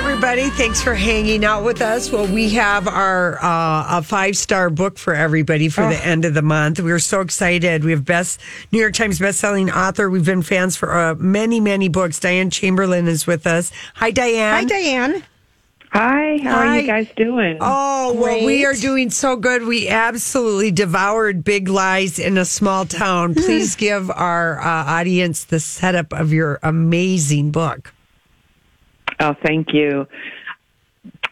everybody. Thanks for hanging out with us. Well, we have our uh, a five star book for everybody for the end of the month. We are so excited. We have best New York Times bestselling author. We've been fans for uh, many, many books. Diane Chamberlain is with us. Hi, Diane. Hi, Diane. Hi, how Hi. are you guys doing? Oh, well, we are doing so good. We absolutely devoured Big Lies in a Small Town. Please give our uh, audience the setup of your amazing book. Oh, thank you.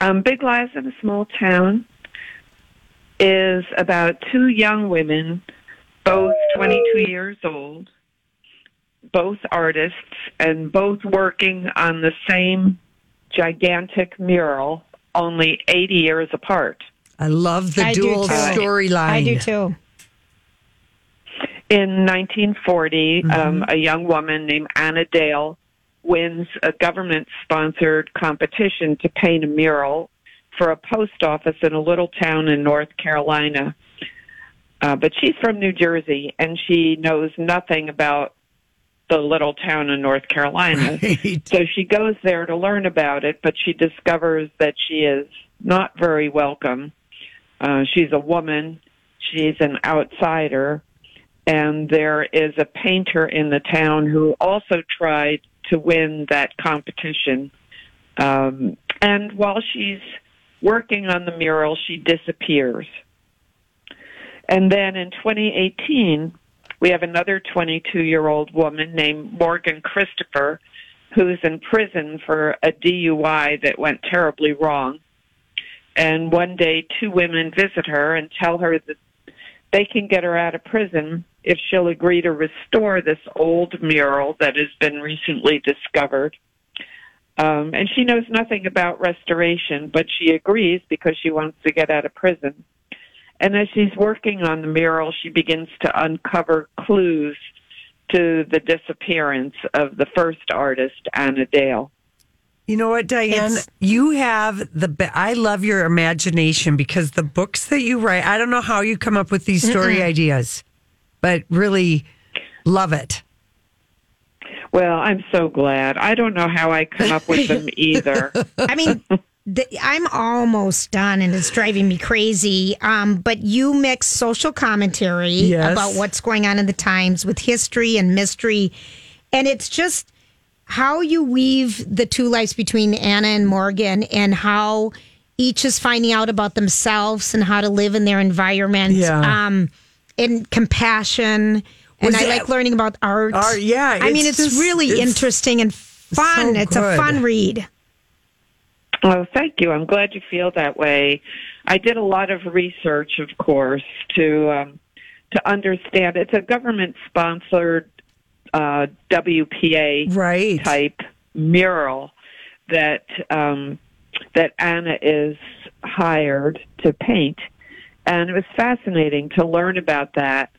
Um, Big Lies in a Small Town is about two young women, both 22 years old, both artists, and both working on the same gigantic mural, only 80 years apart. I love the I do dual storyline. I do too. In 1940, Mm-hmm. um, a young woman named Anna Dale wins a government sponsored competition to paint a mural for a post office in a little town in North Carolina. Uh, but she's from New Jersey and she knows nothing about the little town in North Carolina. Right. So she goes there to learn about it, but she discovers that she is not very welcome. Uh, she's a woman, she's an outsider, and there is a painter in the town who also tried to win that competition. Um, and while she's working on the mural, she disappears. And then in 2018, we have another 22 year old woman named Morgan Christopher who's in prison for a DUI that went terribly wrong. And one day, two women visit her and tell her that they can get her out of prison if she'll agree to restore this old mural that has been recently discovered. Um, and she knows nothing about restoration, but she agrees because she wants to get out of prison. And as she's working on the mural, she begins to uncover clues to the disappearance of the first artist, Anna Dale. You know what, Diane? It's- you have the. Be- I love your imagination because the books that you write. I don't know how you come up with these story ideas, but really love it. Well, I'm so glad. I don't know how I come up with them either. I mean, the, I'm almost done, and it's driving me crazy. Um, but you mix social commentary Yes. about what's going on in the times with history and mystery, and it's just how you weave the two lives between Anna and Morgan, and how each is finding out about themselves and how to live in their environment. Yeah. Um, and compassion. Was and I it- like learning about art. Art, yeah, I mean, it's it's, just- really it's interesting and fun. so it's a good. fun read. Oh, thank you. I'm glad you feel that way. I did a lot of research, of course, to um, to understand. It's a government sponsored uh, WPA Right. type mural that um, that Anna is hired to paint, and it was fascinating to learn about that.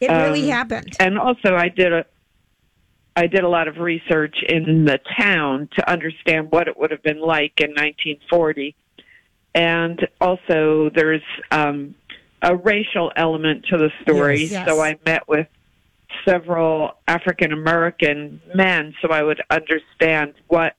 It really Um, happened. And also, I did a I did a lot of research in the town to understand what it would have been like in 1940, and also there's um, a racial element to the story. Yes. Yes. So I met with several African American men, so I would understand what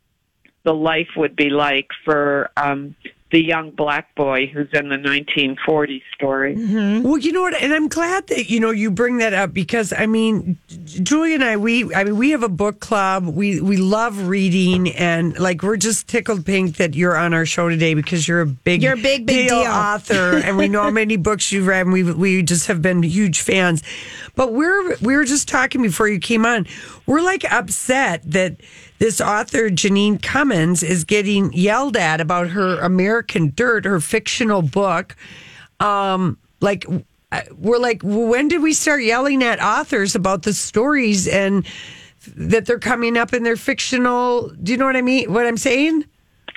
the life would be like for um, the young black boy who's in the 1940 story. Mm-hmm. Well, you know what, and I'm glad that you know you bring that up because I mean, Julie and I, we, I mean, we have a book club. We we love reading, and like we're just tickled pink that you're on our show today because you're a big, You're a big, big deal. author, and we know how many books you've read, and we we just have been huge fans. But we're we were just talking before you came on. We're like upset that this author Jeanine Cummins is getting yelled at about her American Dirt, her fictional book. Um, like uh, we're like, when did we start yelling at authors about the stories and that they're coming up in their fictional? Do you know what I mean? What I'm saying?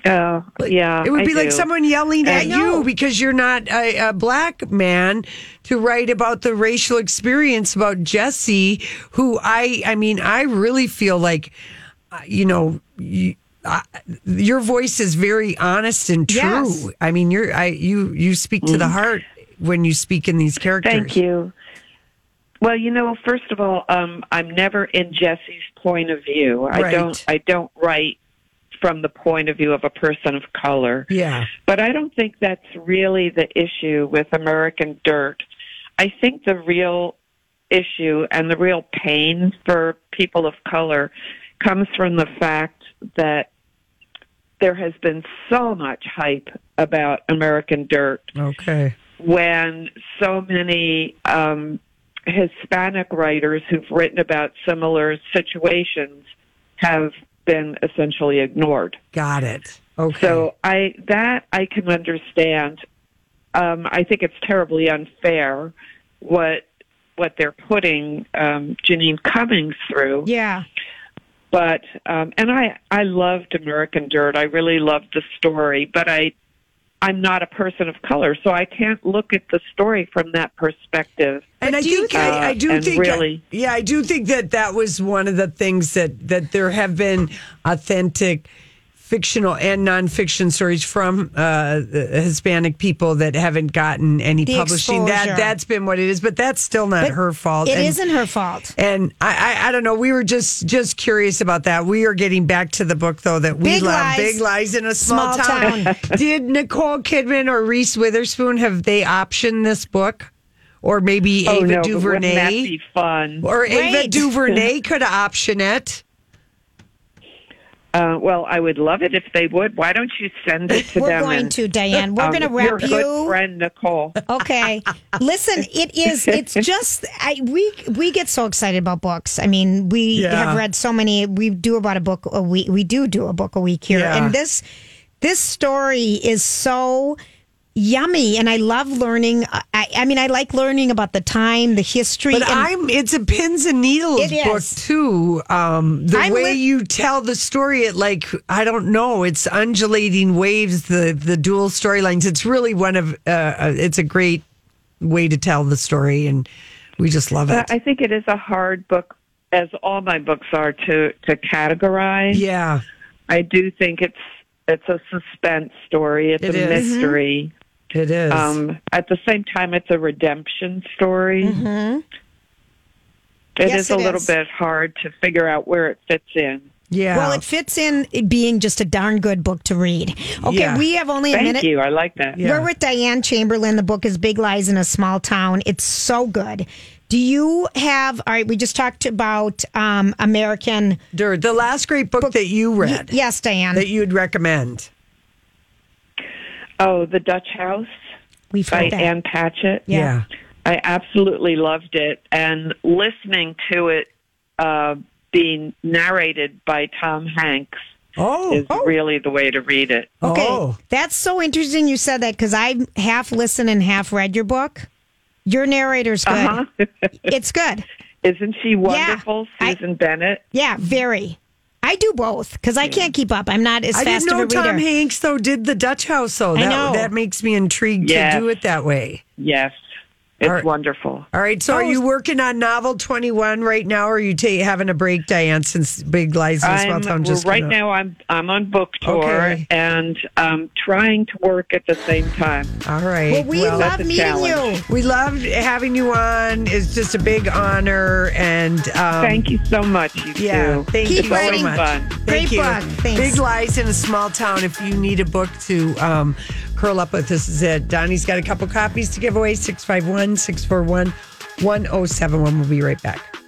Oh, yeah. It would I be like do. someone yelling at you because you're not a, a black man to write about the racial experience about Jesse, who I, I mean, I really feel like, you know, you, uh, your voice is very honest and true. Yes. I mean, you're, I, you, you speak to the heart when you speak in these characters. Mm. Thank you. Well, you know, first of all, um, I'm never in Jesse's point of view. I Right. don't. I don't write from the point of view of a person of color. Yeah. But I don't think that's really the issue with American Dirt. I think the real issue and the real pain for people of color comes from the fact that there has been so much hype about American Dirt Okay. when so many um, Hispanic writers who've written about similar situations have been essentially ignored. Got it. Okay. So I that I can understand. Um, I think it's terribly unfair what what they're putting um, Jeanine Cummins through. Yeah. But um, and I I loved American Dirt. I really loved the story, but I I'm not a person of color, so I can't look at the story from that perspective. and I do you think I, I do Uh, think really- yeah I do think that that was one of the things that that there have been authentic fictional and nonfiction stories from uh, Hispanic people that haven't gotten any The publishing. That exposure. that's been what it is, but that's still not But her fault. It and, not her fault. And I, I I don't know. We were just just curious about that. We are getting back to the book though that we Big love. Lies. Big lies in a small, Small town. Town. Did Nicole Kidman or Reese Witherspoon have they optioned this book, or maybe oh Ava no, but that DuVernay? be fun? Or Ava DuVernay could option it. Uh, well, I would love it if they would. Why don't you send it to them? We're going and, to, Diane. We're um, going to your wrap good you. friend Nicole. Okay. Listen, it is it's just I we we get so excited about books. I mean, we Yeah. have read so many we do about a book a week. We do do a book a week here. Yeah. And this this story is so yummy and I love learning I, I mean I like learning about the time, the history But and I'm it's a pins and needles It book too. Um, the I'm way lit- you tell the story, it like I don't know, it's undulating waves. The the dual storylines. It's really one of uh, uh, it's a great way to tell the story, and we just love it. I think it is a hard book, as all my books are, to to categorize. yeah, I do think it's it's a suspense story. It's It a is. mystery. It is. Um, at the same time, it's a redemption story. Mhm. It Yes, is a it little is. bit hard to figure out where it fits in. yeah. Well, it fits in it being just a darn good book to read. Okay, Yeah. we have only a Thank minute. you. I like that. Yeah. We're with Diane Chamberlain. The book is Big Lies in a Small Town. It's so good. Do you have, all right, we just talked about um, American. Dirt, the last great book, that you read Yes, Diane. that you'd recommend. Oh, The Dutch House We've by heard that. Ann Patchett. Yeah. I absolutely loved it, and listening to it uh, being narrated by Tom Hanks Oh, is really the way to read it. Okay, Oh. that's so interesting you said that because I half listened and half read your book. Your narrator's good. Uh-huh. It's good. Isn't she wonderful, I- Susan Bennett? Yeah, very. I do both because I can't keep up. I'm not as fast as I fast didn't know of a reader. Tom Hanks though did the Dutch House though. I That, know. that makes me intrigued Yes. to do it that way. Yes, it's All right. wonderful. All right. So, are Oh, you working on novel twenty one right now, or are you ta- having a break, Diane? Since Big Lies in a Small I'm, Town well, just right came out? now. I'm I'm on book tour Okay. and um, trying to work at the same time. All right. well, we love meeting challenge. you. we loved having you on. It's just a big honor, and um, Thank you so much, you Yeah, two. thank Keep you so much. Fun. Thank Great you. book. Thanks. Big Lies in a Small Town. If you need a book to um, curl up with, this is it. Donnie's got a couple copies to give away 651 641 1071. We'll be right back.